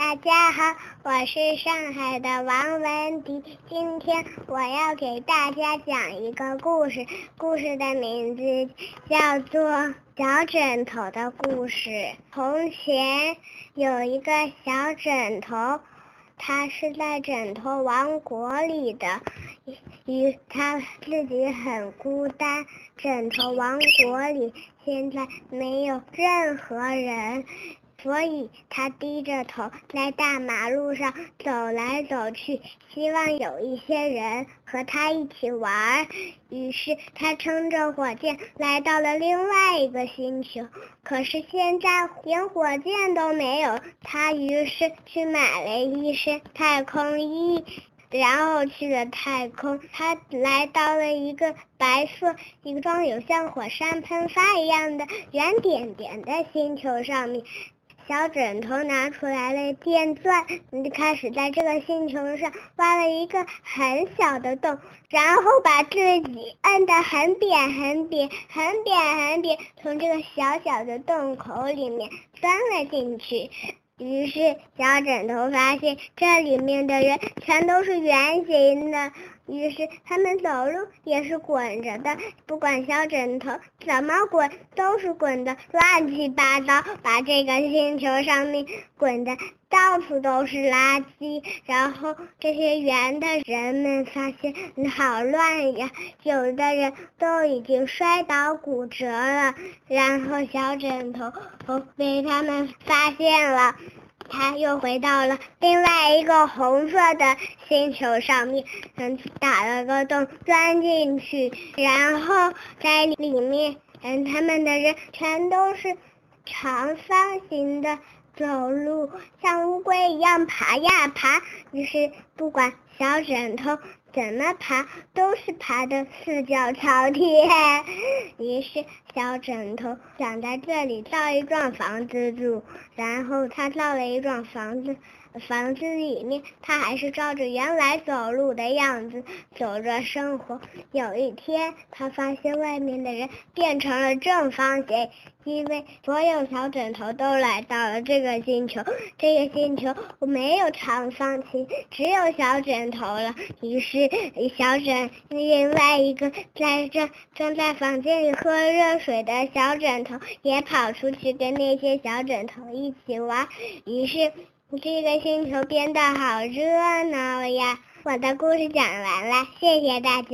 大家好，我是上海的王文迪。今天我要给大家讲一个故事，故事的名字叫做《小枕头的故事》。从前有一个小枕头，它是在枕头王国里的，与他自己很孤单。枕头王国里现在没有任何人。所以他低着头在大马路上走来走去，希望有一些人和他一起玩。于是他乘着火箭来到了另外一个星球，可是现在连火箭都没有。他于是去买了一身太空衣，然后去了太空。他来到了一个白色、一个装有像火山喷发一样的圆点点的星球上面。小枕头拿出来了电钻，就开始在这个星球上挖了一个很小的洞，然后把自己摁得很扁很扁很扁很扁，从这个小小的洞口里面钻了进去。于是小枕头发现这里面的人全都是圆形的，于是他们走路也是滚着的。不管小枕头怎么滚，都是滚的乱七八糟，把这个星球上面滚的到处都是垃圾。然后这些圆的人们发现好乱呀，有的人都已经摔倒骨折了。然后小枕头被他们发现了。他又回到了另外一个红色的星球上面，嗯，打了个洞钻进去，然后在里面，嗯，他们的人全都是长方形的，走路像乌龟一样爬呀爬，于是不管小枕头。怎么爬都是爬的四脚朝天。于是小枕头想在这里造一幢房子住，然后他造了一幢房子。房子里面，他还是照着原来走路的样子走着生活。有一天，他发现外面的人变成了正方形，因为所有小枕头都来到了这个星球。这个星球没有长方形，只有小枕头了。于是，小枕另外一个在这正在房间这里喝热水的小枕头也跑出去跟那些小枕头一起玩。于是。这个星球变得好热闹呀！我的故事讲完了，谢谢大家。